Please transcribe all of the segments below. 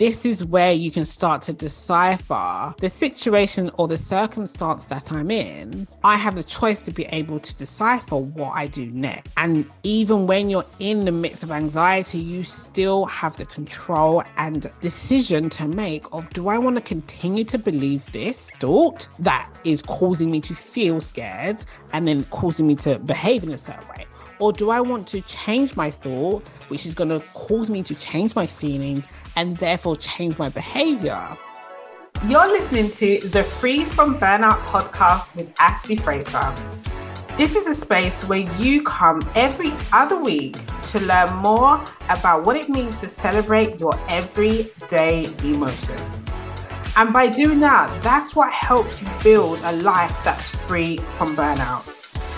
this is where you can start to decipher the situation or the circumstance that I'm in. I have the choice to be able to decipher what I do next. And even when you're in the midst of anxiety, you still have the control and decision to make of do I want to continue to believe this thought that is causing me to feel scared and then causing me to behave in a certain way? Or do I want to change my thought, which is going to cause me to change my feelings and therefore change my behavior? You're listening to the Free from Burnout podcast with Ashleigh Frater. This is a space where you come every other week to learn more about what it means to celebrate your everyday emotions. And by doing that, that's what helps you build a life that's free from burnout.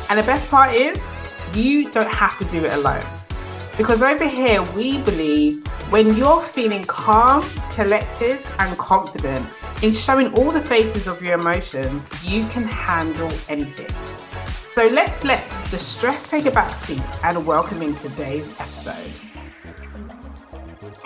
And the best part is, you don't have to do it alone. Because over here, we believe when you're feeling calm, collected, and confident in showing all the faces of your emotions, you can handle anything. So let's let the stress take a back seat and welcome in today's episode.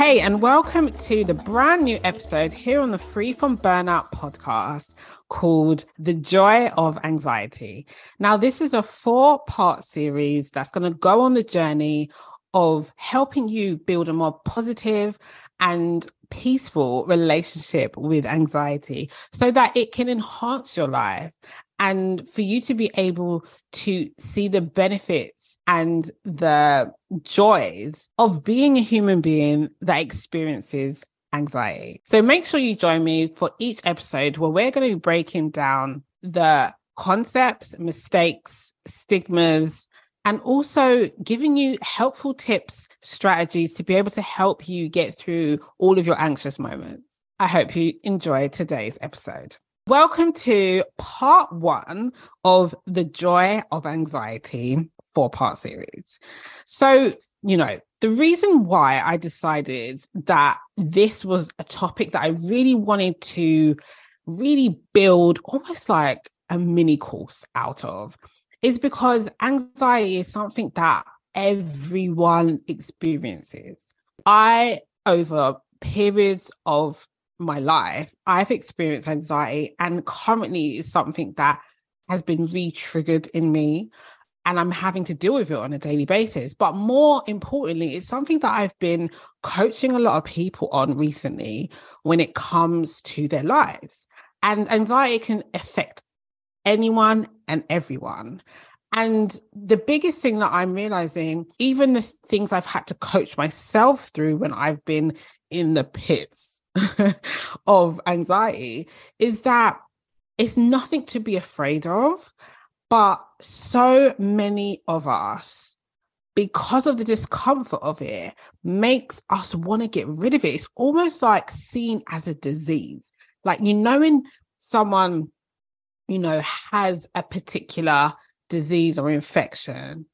Hey, and welcome to the brand new episode here on the Free from Burnout podcast called The Joy of Anxiety. Now, this is a four part series that's going to go on the journey of helping you build a more positive and peaceful relationship with anxiety so that it can enhance your life and for you to be able to see the benefits and the joys of being a human being that experiences anxiety. So make sure you join me for each episode where we're going to be breaking down the concepts, mistakes, stigmas, and also giving you helpful tips, strategies to be able to help you get through all of your anxious moments. I hope you enjoy today's episode. Welcome to part one of the Joy of Anxiety four part series. So, you know, the reason why I decided that this was a topic that I really wanted to really build almost like a mini course out of is because anxiety is something that everyone experiences. I, over periods of my life, I've experienced anxiety, and currently is something that has been re triggered in me. And I'm having to deal with it on a daily basis. But more importantly, it's something that I've been coaching a lot of people on recently when it comes to their lives. And anxiety can affect anyone and everyone. And the biggest thing that I'm realizing, even the things I've had to coach myself through when I've been in the pits of anxiety, is that it's nothing to be afraid of. But so many of us, because of the discomfort of it, makes us want to get rid of it. It's almost like seen as a disease. Like, you know, when someone you know, has a particular disease or infection.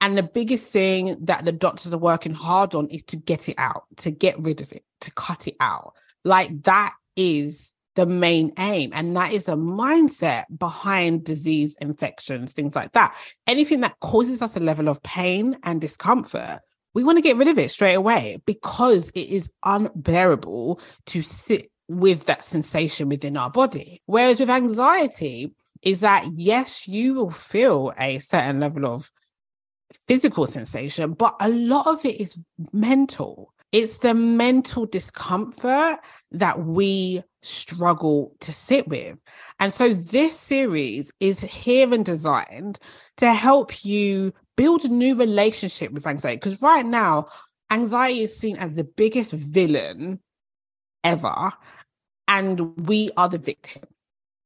And the biggest thing that the doctors are working hard on is to get it out, to get rid of it, to cut it out. Like that is the main aim. And that is a mindset behind disease, infections, things like that. Anything that causes us a level of pain and discomfort, we want to get rid of it straight away because it is unbearable to sit with that sensation within our body. Whereas with anxiety, is that yes, you will feel a certain level of physical sensation, but a lot of it is mental. It's the mental discomfort that we struggle to sit with. And so this series is here and designed to help you build a new relationship with anxiety. Because right now, anxiety is seen as the biggest villain ever and we are the victim,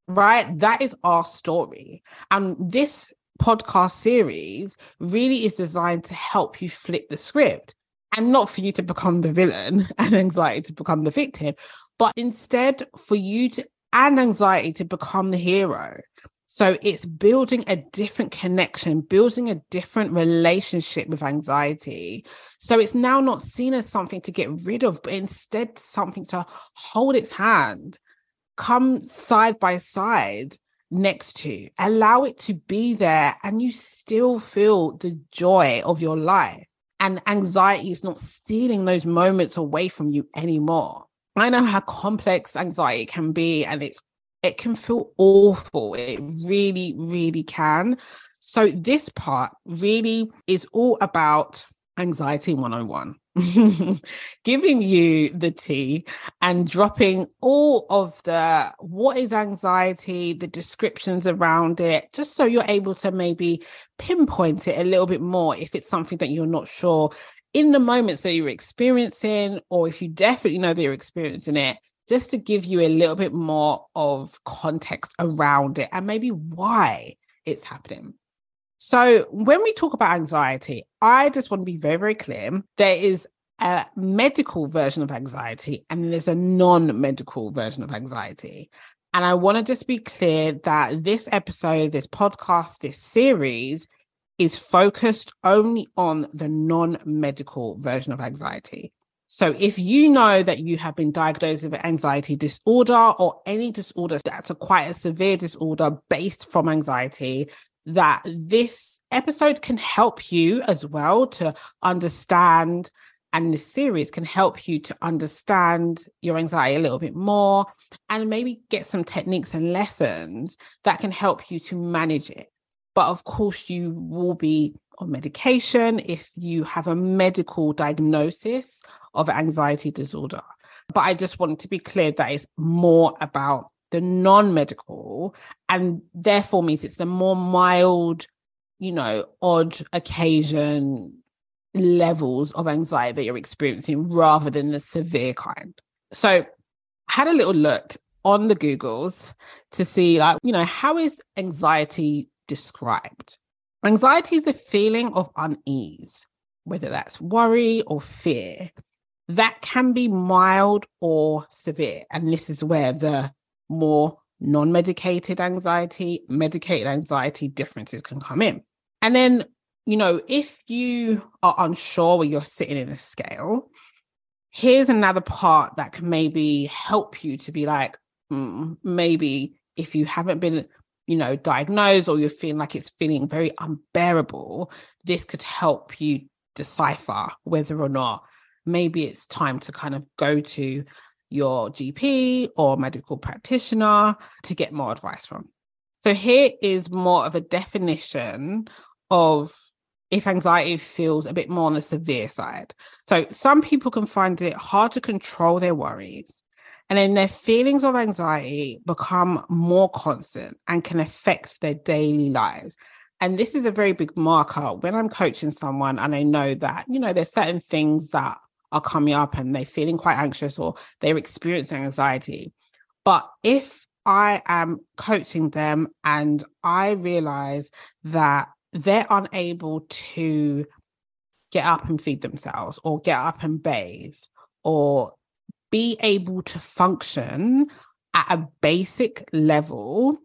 right? That is our story. And this podcast series really is designed to help you flip the script and not for you to become the villain and anxiety to become the victim, but instead for you to and anxiety to become the hero. So it's building a different connection, building a different relationship with anxiety. So it's now not seen as something to get rid of, but instead something to hold its hand, come side by side next to, allow it to be there, and you still feel the joy of your life. And anxiety is not stealing those moments away from you anymore. I know how complex anxiety can be, and it's it can feel awful. It really, really can. So this part really is all about anxiety 101 giving you the tea and dropping all of the what is anxiety the descriptions around it just so you're able to maybe pinpoint it a little bit more if it's something that you're not sure in the moments that you're experiencing or if you definitely know that you're experiencing it just to give you a little bit more of context around it and maybe why it's happening so, when we talk about anxiety, I just want to be very, very clear. There is a medical version of anxiety and there's a non medical version of anxiety. And I want to just be clear that this episode, this podcast, this series is focused only on the non medical version of anxiety. So, if you know that you have been diagnosed with anxiety disorder or any disorder that's a quite a severe disorder based from anxiety, that this episode can help you as well to understand and this series can help you to understand your anxiety a little bit more and maybe get some techniques and lessons that can help you to manage it. But of course, you will be on medication if you have a medical diagnosis of anxiety disorder. But I just want to be clear that it's more about the non-medical and therefore means it's the more mild you know odd occasion levels of anxiety that you're experiencing rather than the severe kind so I had a little look on the googles to see like you know how is anxiety described anxiety is a feeling of unease whether that's worry or fear that can be mild or severe and this is where the more non medicated anxiety, medicated anxiety differences can come in. And then, you know, if you are unsure where you're sitting in a scale, here's another part that can maybe help you to be like, mm, maybe if you haven't been, you know, diagnosed or you're feeling like it's feeling very unbearable, this could help you decipher whether or not maybe it's time to kind of go to your GP or medical practitioner to get more advice from. So, here is more of a definition of if anxiety feels a bit more on the severe side. So, some people can find it hard to control their worries. And then their feelings of anxiety become more constant and can affect their daily lives. And this is a very big marker when I'm coaching someone and I know that, you know, there's certain things that are coming up and they're feeling quite anxious or they're experiencing anxiety. But if I am coaching them and I realize that they're unable to get up and feed themselves or get up and bathe or be able to function at a basic level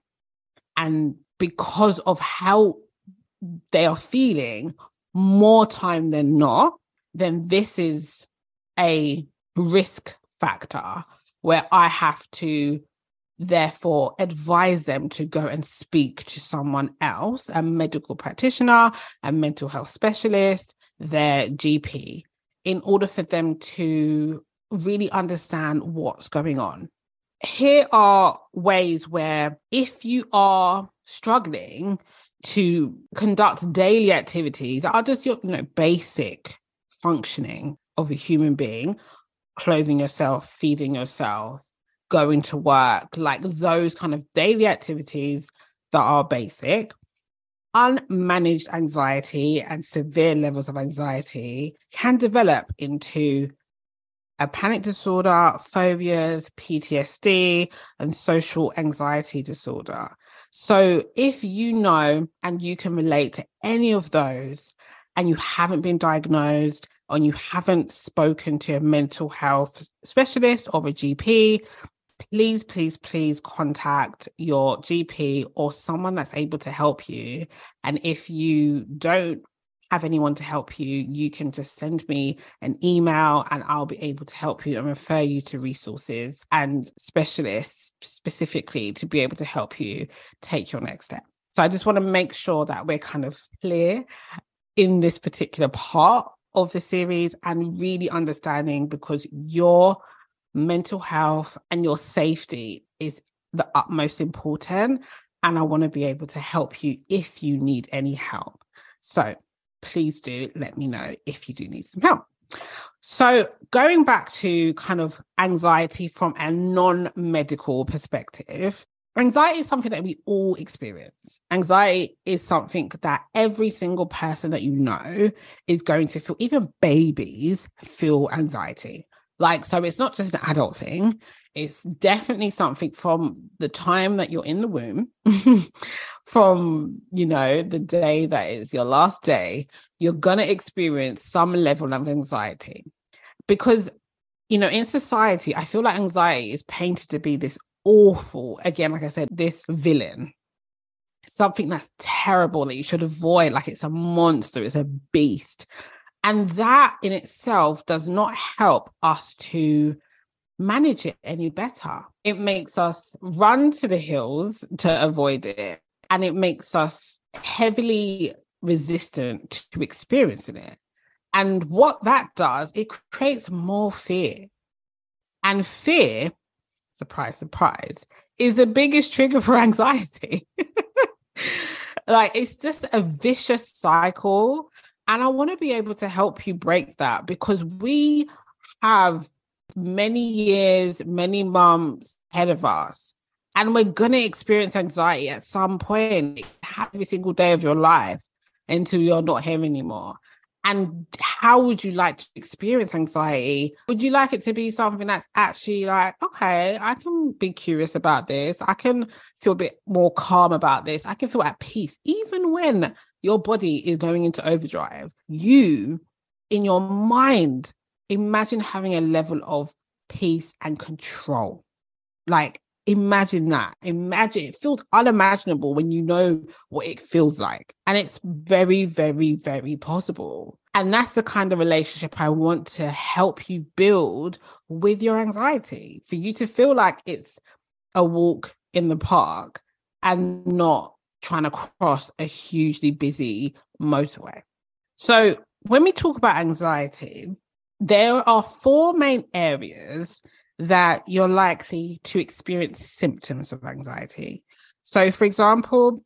and because of how they are feeling more time than not then this is a risk factor where I have to therefore advise them to go and speak to someone else, a medical practitioner, a mental health specialist, their GP, in order for them to really understand what's going on. Here are ways where if you are struggling to conduct daily activities that are just your you know basic functioning of a human being, clothing yourself, feeding yourself, going to work, like those kind of daily activities that are basic. Unmanaged anxiety and severe levels of anxiety can develop into a panic disorder, phobias, PTSD, and social anxiety disorder. So, if you know and you can relate to any of those and you haven't been diagnosed and you haven't spoken to a mental health specialist or a GP, please, please, please contact your GP or someone that's able to help you. And if you don't have anyone to help you, you can just send me an email and I'll be able to help you and refer you to resources and specialists specifically to be able to help you take your next step. So I just want to make sure that we're kind of clear in this particular part of the series and really understanding because your mental health and your safety is the utmost important. And I want to be able to help you if you need any help. So please do let me know if you do need some help. So, going back to kind of anxiety from a non medical perspective, anxiety is something that we all experience. Anxiety is something that every single person that you know is going to feel, even babies feel anxiety. Like, so it's not just an adult thing, it's definitely something from the time that you're in the womb, from, you know, the day that is your last day, you're going to experience some level of anxiety. Because, you know, in society, I feel like anxiety is painted to be this awful, again, like I said, this villain, something that's terrible that you should avoid, like it's a monster, it's a beast. And that in itself does not help us to manage it any better. It makes us run to the hills to avoid it. And it makes us heavily resistant to experiencing it. And what that does, it creates more fear. And fear, surprise, surprise, is the biggest trigger for anxiety. like it's just a vicious cycle and I want to be able to help you break that because we have many years, many months ahead of us. And we're going to experience anxiety at some point every single day of your life until you're not here anymore. And how would you like to experience anxiety? Would you like it to be something that's actually like, okay, I can be curious about this. I can feel a bit more calm about this. I can feel at peace, even when your body is going into overdrive. You, in your mind, imagine having a level of peace and control. Like, imagine that. Imagine it feels unimaginable when you know what it feels like. And it's very, very, very possible. And that's the kind of relationship I want to help you build with your anxiety for you to feel like it's a walk in the park and not trying to cross a hugely busy motorway. So, when we talk about anxiety, there are four main areas that you're likely to experience symptoms of anxiety. So, for example,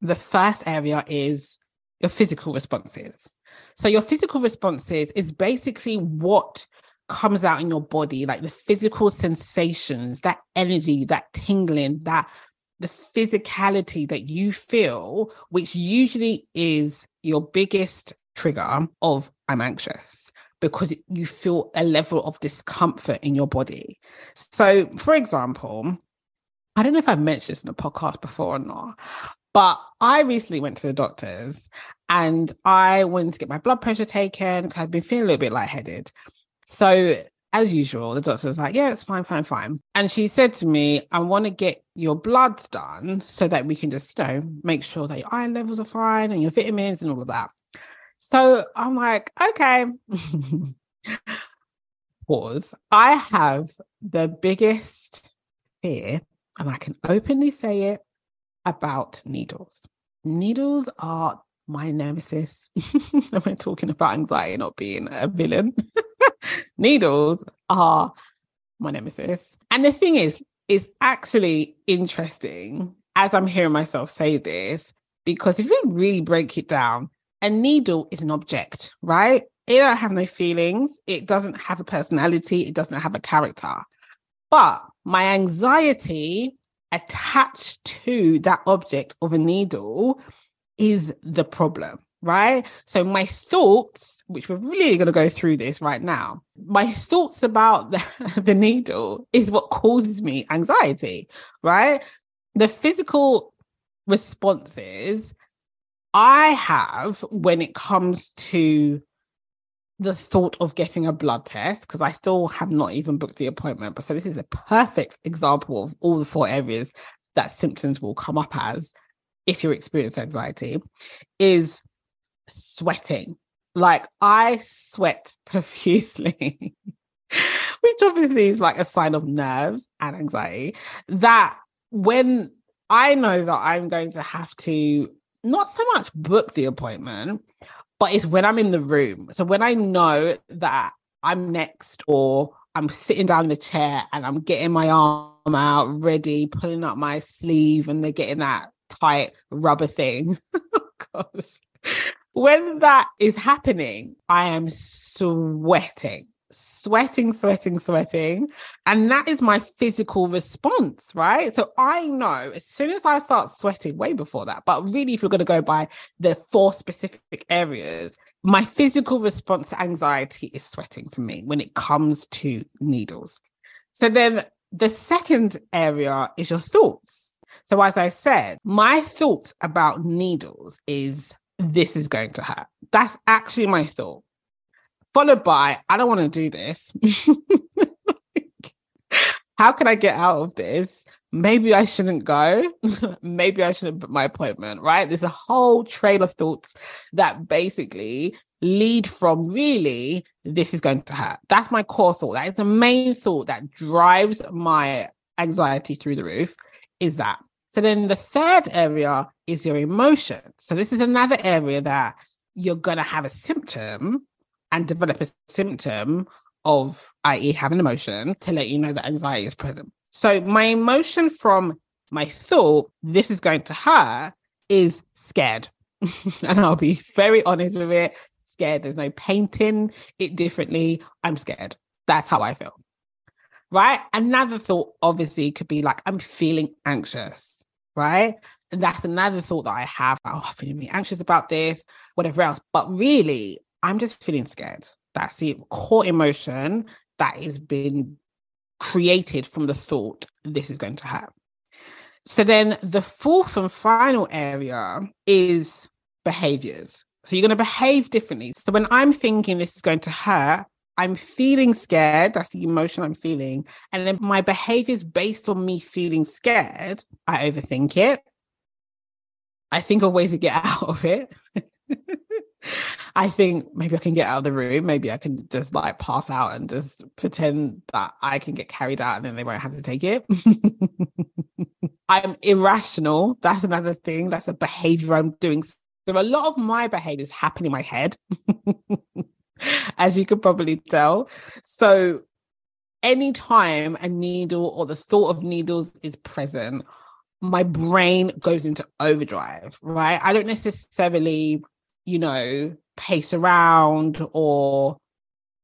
the first area is your physical responses. So, your physical responses is basically what comes out in your body, like the physical sensations, that energy, that tingling, that the physicality that you feel, which usually is your biggest trigger of I'm anxious because you feel a level of discomfort in your body. So, for example, I don't know if I've mentioned this in a podcast before or not, but I recently went to the doctors and I went to get my blood pressure taken because I've been feeling a little bit lightheaded. So, as usual, the doctor was like, Yeah, it's fine, fine, fine. And she said to me, I want to get your bloods done so that we can just, you know, make sure that your iron levels are fine and your vitamins and all of that. So I'm like, okay. Pause. I have the biggest fear, and I can openly say it about needles. Needles are my nemesis. We're talking about anxiety not being a villain. needles are my nemesis. And the thing is, it's actually interesting as I'm hearing myself say this, because if you really break it down, a needle is an object, right? It don't have no feelings. It doesn't have a personality. It doesn't have a character. But my anxiety attached to that object of a needle is the problem, right? So my thoughts, which we're really going to go through this right now, my thoughts about the, the needle is what causes me anxiety, right? The physical responses I have when it comes to the thought of getting a blood test, because I still have not even booked the appointment. But so this is a perfect example of all the four areas that symptoms will come up as if you experience anxiety, is sweating. Like I sweat profusely, which obviously is like a sign of nerves and anxiety. That when I know that I'm going to have to not so much book the appointment, but it's when I'm in the room. So when I know that I'm next or I'm sitting down in the chair and I'm getting my arm out, ready, pulling up my sleeve, and they're getting that tight rubber thing. Oh, gosh. When that is happening, I am sweating, sweating, sweating, sweating. And that is my physical response, right? So I know as soon as I start sweating, way before that, but really, if you're going to go by the four specific areas, my physical response to anxiety is sweating for me when it comes to needles. So then the second area is your thoughts. So as I said, my thoughts about needles is this is going to hurt. That's actually my thought. Followed by, I don't want to do this. How can I get out of this? Maybe I shouldn't go. Maybe I shouldn't book my appointment, right? There's a whole trail of thoughts that basically lead from really, this is going to hurt. That's my core thought. That is the main thought that drives my anxiety through the roof is that. So then the third area is your emotion. So this is another area that you're going to have a symptom and develop a symptom of, i.e., have an emotion to let you know that anxiety is present. So my emotion from my thought, this is going to hurt, is scared. and I'll be very honest with it. Scared. There's no painting it differently. I'm scared. That's how I feel. Right. Another thought, obviously, could be like, I'm feeling anxious. Right. And that's another thought that I have. Oh, I'm feeling anxious about this, whatever else. But really, I'm just feeling scared. That's the core emotion that has been created from the thought this is going to hurt. So then the fourth and final area is behaviors. So you're going to behave differently. So when I'm thinking this is going to hurt, I'm feeling scared. That's the emotion I'm feeling. And then my behavior is based on me feeling scared. I overthink it. I think of ways to get out of it. I think maybe I can get out of the room. Maybe I can just like pass out and just pretend that I can get carried out and then they won't have to take it. I'm irrational. That's another thing. That's a behavior I'm doing. So a lot of my behaviors happen in my head, as you could probably tell. So anytime a needle or the thought of needles is present, my brain goes into overdrive, right? I don't necessarily you know, pace around or,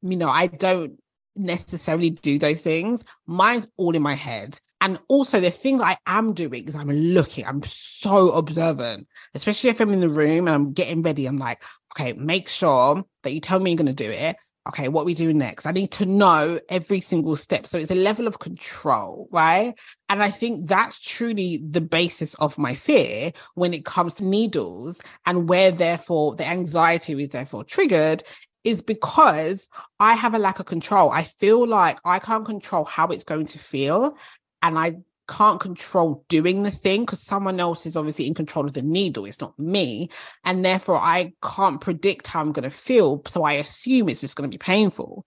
you know, I don't necessarily do those things. Mine's all in my head. And also, the thing I am doing is I'm looking, I'm so observant, especially if I'm in the room and I'm getting ready. I'm like, okay, make sure that you tell me you're going to do it okay, what we doing next? I need to know every single step. So it's a level of control, right? And I think that's truly the basis of my fear when it comes to needles and where therefore the anxiety is therefore triggered is because I have a lack of control. I feel like I can't control how it's going to feel. And I can't control doing the thing because someone else is obviously in control of the needle. It's not me. And therefore, I can't predict how I'm going to feel. So I assume it's just going to be painful.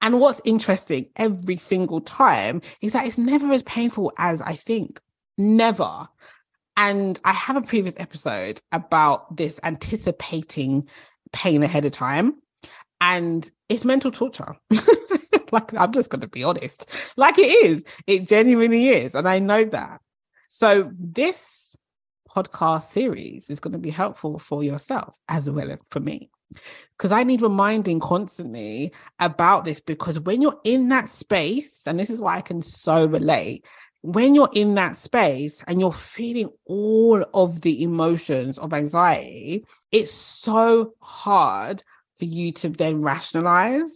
And what's interesting every single time is that it's never as painful as I think. Never. And I have a previous episode about this anticipating pain ahead of time. And it's mental torture. like I'm just going to be honest. Like it is. It genuinely is. And I know that. So this podcast series is going to be helpful for yourself as well as for me. Because I need reminding constantly about this because when you're in that space, and this is why I can so relate, when you're in that space and you're feeling all of the emotions of anxiety, it's so hard for you to then rationalize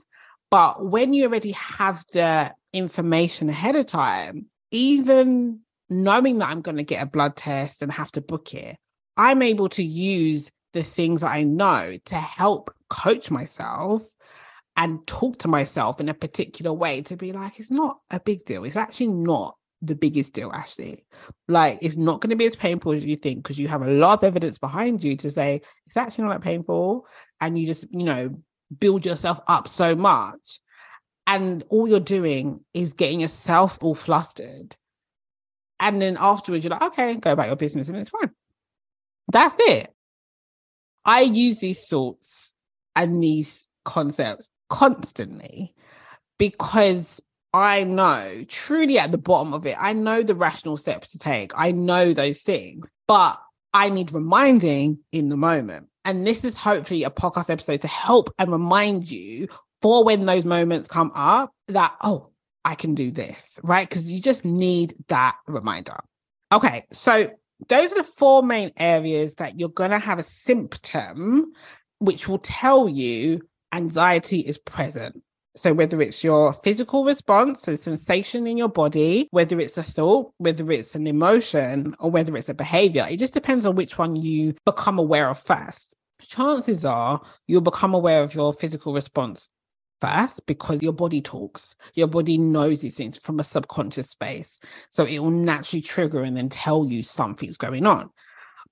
but when you already have the information ahead of time, even knowing that I'm going to get a blood test and have to book it, I'm able to use the things that I know to help coach myself and talk to myself in a particular way to be like, it's not a big deal. It's actually not the biggest deal, actually. Like, it's not going to be as painful as you think because you have a lot of evidence behind you to say it's actually not that painful. And you just, you know, build yourself up so much. And all you're doing is getting yourself all flustered. And then afterwards, you're like, okay, go about your business and it's fine. That's it. I use these thoughts and these concepts constantly because I know truly at the bottom of it, I know the rational steps to take. I know those things, but I need reminding in the moment. And this is hopefully a podcast episode to help and remind you for when those moments come up that, oh, I can do this, right? Because you just need that reminder. Okay, so those are the four main areas that you're going to have a symptom which will tell you anxiety is present. So, whether it's your physical response, a sensation in your body, whether it's a thought, whether it's an emotion, or whether it's a behavior, it just depends on which one you become aware of first. Chances are you'll become aware of your physical response first because your body talks. Your body knows these things from a subconscious space. So it will naturally trigger and then tell you something's going on.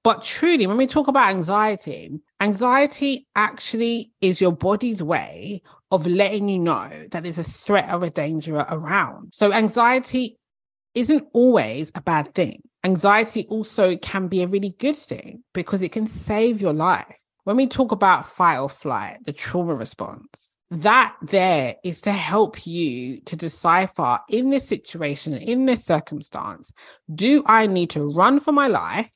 But truly, when we talk about anxiety, anxiety actually is your body's way of letting you know that there's a threat or a danger around. So anxiety isn't always a bad thing. Anxiety also can be a really good thing because it can save your life. When we talk about fight or flight, the trauma response, that there is to help you to decipher in this situation, in this circumstance, do I need to run for my life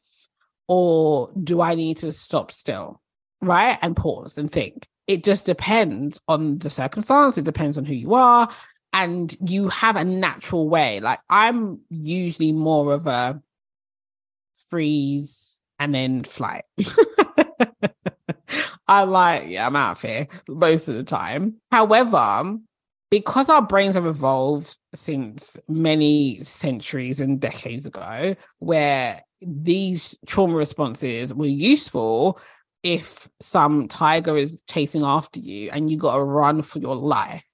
or do I need to stop still? Right. And pause and think. It just depends on the circumstance. It depends on who you are. And you have a natural way. Like I'm usually more of a freeze and then flight. I'm like, yeah, I'm out of here most of the time. However, because our brains have evolved since many centuries and decades ago, where these trauma responses were useful if some tiger is chasing after you and you got to run for your life.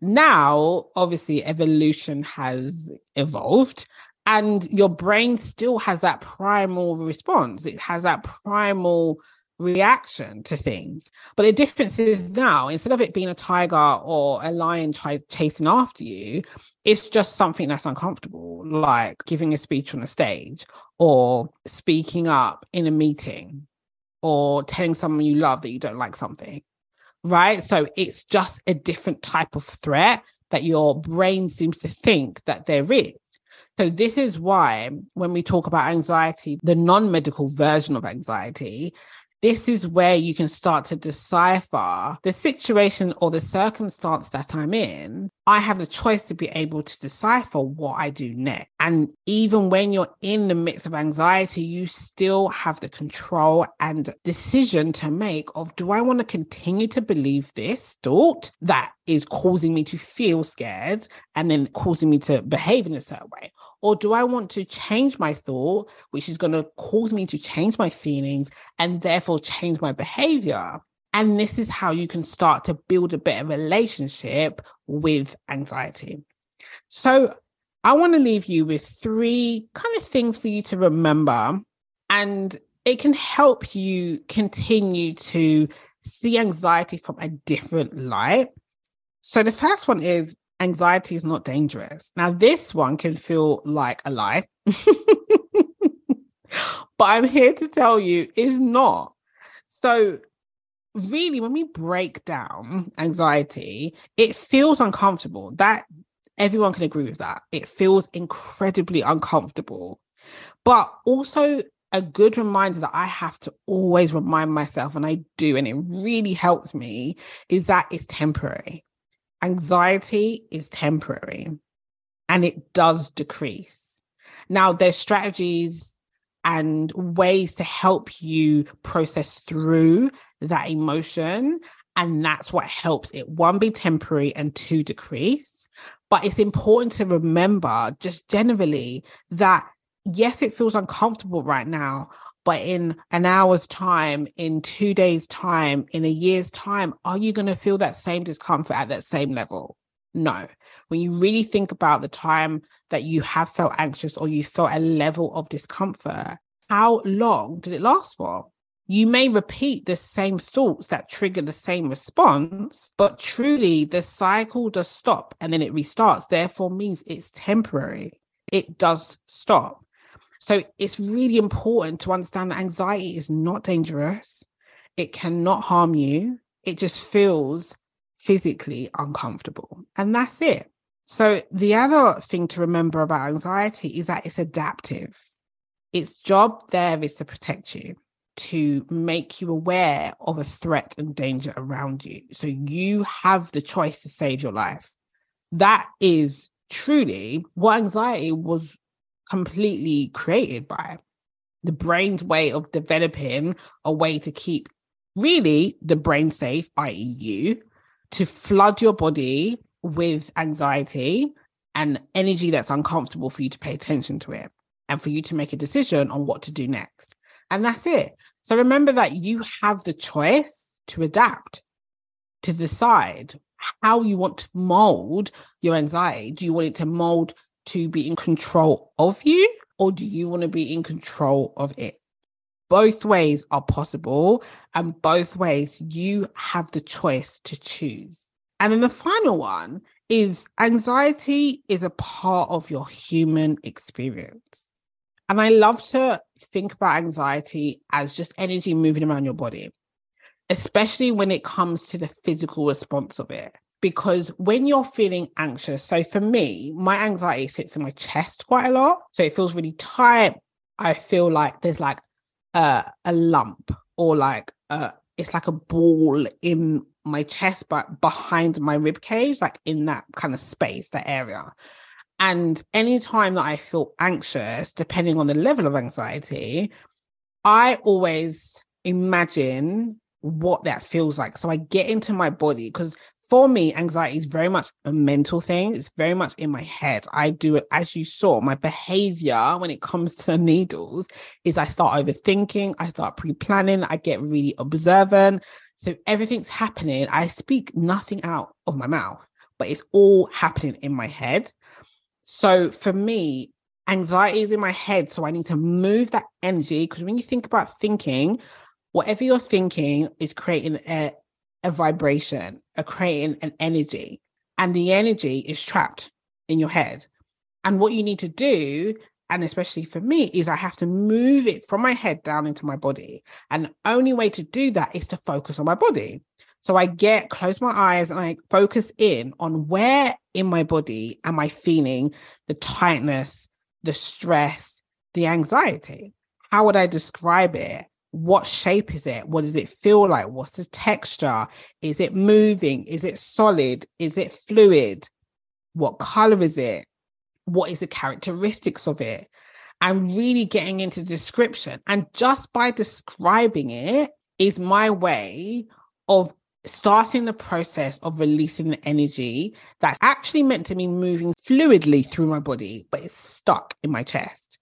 Now, obviously, evolution has evolved and your brain still has that primal response. It has that primal reaction to things. But the difference is now, instead of it being a tiger or a lion ch- chasing after you, it's just something that's uncomfortable, like giving a speech on a stage or speaking up in a meeting or telling someone you love that you don't like something. Right. So it's just a different type of threat that your brain seems to think that there is. So, this is why when we talk about anxiety, the non medical version of anxiety, this is where you can start to decipher the situation or the circumstance that I'm in. I have the choice to be able to decipher what I do next. And even when you're in the midst of anxiety, you still have the control and decision to make of do I want to continue to believe this thought that is causing me to feel scared and then causing me to behave in a certain way? Or do I want to change my thought, which is going to cause me to change my feelings and therefore change my behavior? And this is how you can start to build a better relationship with anxiety. So, I want to leave you with three kind of things for you to remember, and it can help you continue to see anxiety from a different light. So, the first one is anxiety is not dangerous. Now, this one can feel like a lie, but I'm here to tell you is not. So, really, when we break down anxiety, it feels uncomfortable. That everyone can agree with that. It feels incredibly uncomfortable, but also a good reminder that I have to always remind myself, and I do, and it really helps me, is that it's temporary anxiety is temporary and it does decrease. Now, there's strategies and ways to help you process through that emotion. And that's what helps it one, be temporary, and two, decrease. But it's important to remember, just generally, that yes, it feels uncomfortable right now, but in an hour's time, in two days' time, in a year's time, are you going to feel that same discomfort at that same level? No. When you really think about the time that you have felt anxious or you felt a level of discomfort, how long did it last for? You may repeat the same thoughts that trigger the same response, but truly the cycle does stop and then it restarts, therefore, means it's temporary. It does stop. So it's really important to understand that anxiety is not dangerous. It cannot harm you. It just feels physically uncomfortable. And that's it. So, the other thing to remember about anxiety is that it's adaptive. Its job there is to protect you, to make you aware of a threat and danger around you. So, you have the choice to save your life. That is truly what anxiety was completely created by the brain's way of developing a way to keep really the brain safe, i.e., you, to flood your body with anxiety and energy that's uncomfortable for you to pay attention to it and for you to make a decision on what to do next. And that's it. So remember that you have the choice to adapt, to decide how you want to mold your anxiety. Do you want it to mold to be in control of you, or do you want to be in control of it? Both ways are possible, and both ways you have the choice to choose. And then the final one is anxiety is a part of your human experience. And I love to think about anxiety as just energy moving around your body, especially when it comes to the physical response of it. Because when you're feeling anxious, so for me, my anxiety sits in my chest quite a lot. So it feels really tight. I feel like there's like a, a lump or like a, it's like a ball in my chest, but behind my rib cage, like in that kind of space, that area. And anytime that I feel anxious, depending on the level of anxiety, I always imagine what that feels like. So I get into my body because for me, anxiety is very much a mental thing. It's very much in my head. I do it, as you saw, my behavior when it comes to needles is I start overthinking, I start pre planning, I get really observant. So everything's happening. I speak nothing out of my mouth, but it's all happening in my head. So for me, anxiety is in my head. So I need to move that energy because when you think about thinking, whatever you're thinking is creating a, a vibration, a creating an energy, and the energy is trapped in your head. And what you need to do, and especially for me, is I have to move it from my head down into my body. And the only way to do that is to focus on my body. So I get close my eyes and I focus in on where in my body am I feeling the tightness, the stress, the anxiety. How would I describe it? What shape is it? What does it feel like? What's the texture? Is it moving? Is it solid? Is it fluid? What color is it? What is the characteristics of it? And really getting into description. And just by describing it is my way of starting the process of releasing the energy that's actually meant to be moving fluidly through my body, but it's stuck in my chest.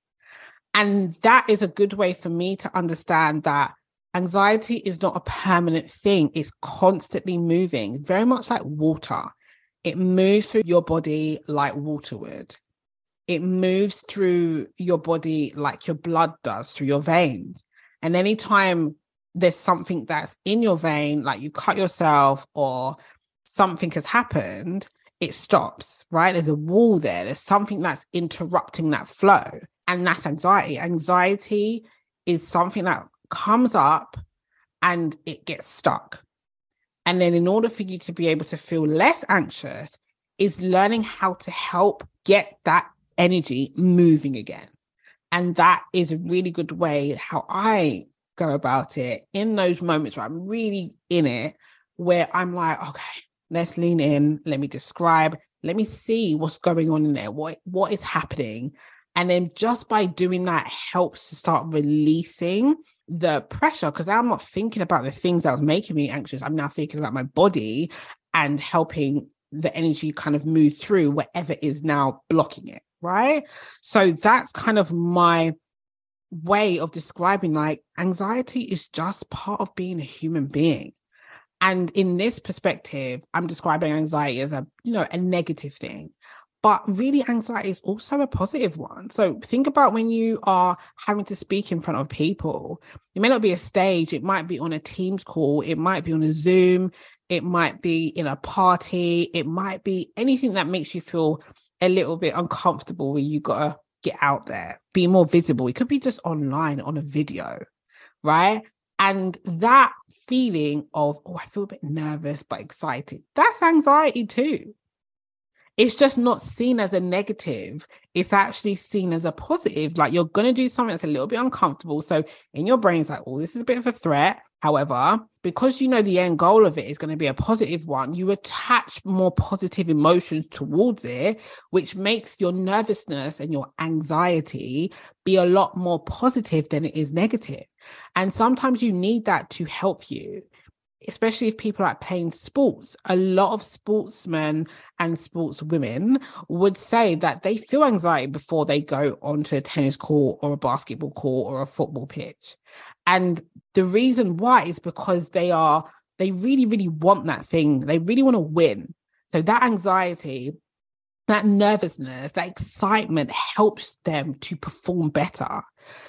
And that is a good way for me to understand that anxiety is not a permanent thing, it's constantly moving, very much like water. It moves through your body like water would. It moves through your body like your blood does through your veins. And anytime there's something that's in your vein, like you cut yourself or something has happened, it stops, right? There's a wall there. There's something that's interrupting that flow and that's anxiety. Anxiety is something that comes up and it gets stuck. And then, in order for you to be able to feel less anxious, is learning how to help get that energy moving again. And that is a really good way how I go about it in those moments where I'm really in it, where I'm like, okay, let's lean in, let me describe, let me see what's going on in there, what, what is happening. And then just by doing that helps to start releasing the pressure because I'm not thinking about the things that was making me anxious. I'm now thinking about my body and helping the energy kind of move through whatever is now blocking it. Right. So that's kind of my way of describing like anxiety is just part of being a human being. And in this perspective, I'm describing anxiety as a, you know, a negative thing. But really, anxiety is also a positive one. So think about when you are having to speak in front of people. It may not be a stage, it might be on a Teams call, it might be on a Zoom, it might be in a party, it might be anything that makes you feel a little bit uncomfortable where you got to get out there, be more visible. It could be just online on a video, right? And that feeling of, oh, I feel a bit nervous but excited, that's anxiety too. It's just not seen as a negative. It's actually seen as a positive. Like you're going to do something that's a little bit uncomfortable. So in your brain, it's like, oh, this is a bit of a threat. However, because you know the end goal of it is going to be a positive one, you attach more positive emotions towards it, which makes your nervousness and your anxiety be a lot more positive than it is negative. And sometimes you need that to help you especially if people are playing sports, a lot of sportsmen and sportswomen would say that they feel anxiety before they go onto a tennis court or a basketball court or a football pitch. And the reason why is because they are, they really, really want that thing. They really want to win. So that anxiety, that nervousness, that excitement helps them to perform better.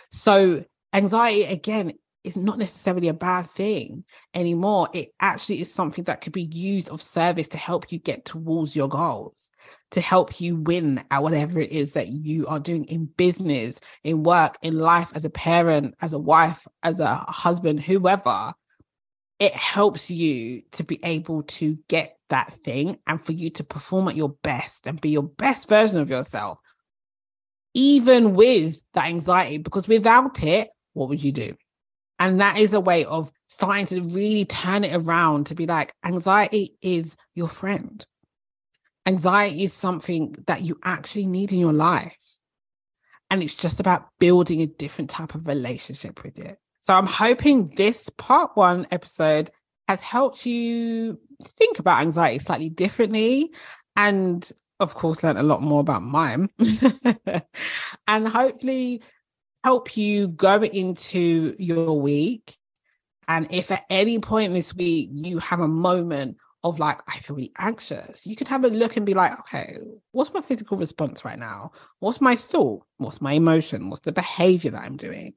So anxiety, again, is not necessarily a bad thing anymore. It actually is something that could be used of service to help you get towards your goals, to help you win at whatever it is that you are doing in business, in work, in life, as a parent, as a wife, as a husband, whoever. It helps you to be able to get that thing and for you to perform at your best and be your best version of yourself, even with that anxiety, because without it, what would you do? And that is a way of starting to really turn it around to be like, anxiety is your friend. Anxiety is something that you actually need in your life. And it's just about building a different type of relationship with it. So I'm hoping this part one episode has helped you think about anxiety slightly differently and of course learned a lot more about mine and hopefully help you go into your week. And if at any point this week you have a moment of like, I feel really anxious, you can have a look and be like, okay, what's my physical response right now? What's my thought? What's my emotion? What's the behavior that I'm doing?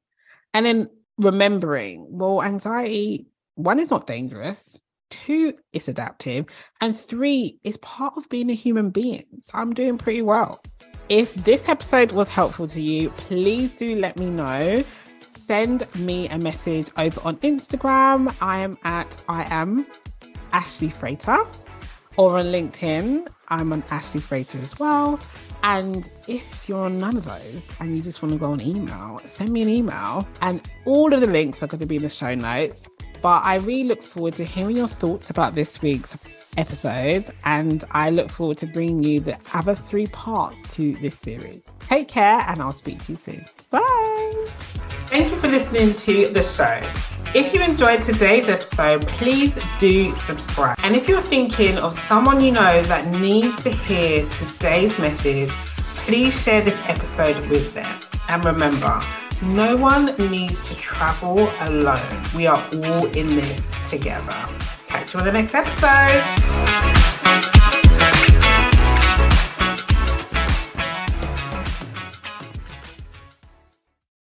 And then remembering, well, anxiety, one is not dangerous. Two, is adaptive. And three, is part of being a human being. So I'm doing pretty well. If this episode was helpful to you, please do let me know. Send me a message over on Instagram. I am at I am Ashleigh Frater. Or on LinkedIn, I'm on Ashleigh Frater as well. And if you're on none of those and you just want to go on email, send me an email. And all of the links are going to be in the show notes. But I really look forward to hearing your thoughts about this week's episode, and I look forward to bringing you the other three parts to this series. Take care, and I'll speak to you soon. Bye. Thank you for listening to the show. If you enjoyed today's episode, please do subscribe. And if you're thinking of someone you know that needs to hear today's message, please share this episode with them. And remember, no one needs to travel alone. We are all in this together. Catch you on the next episode.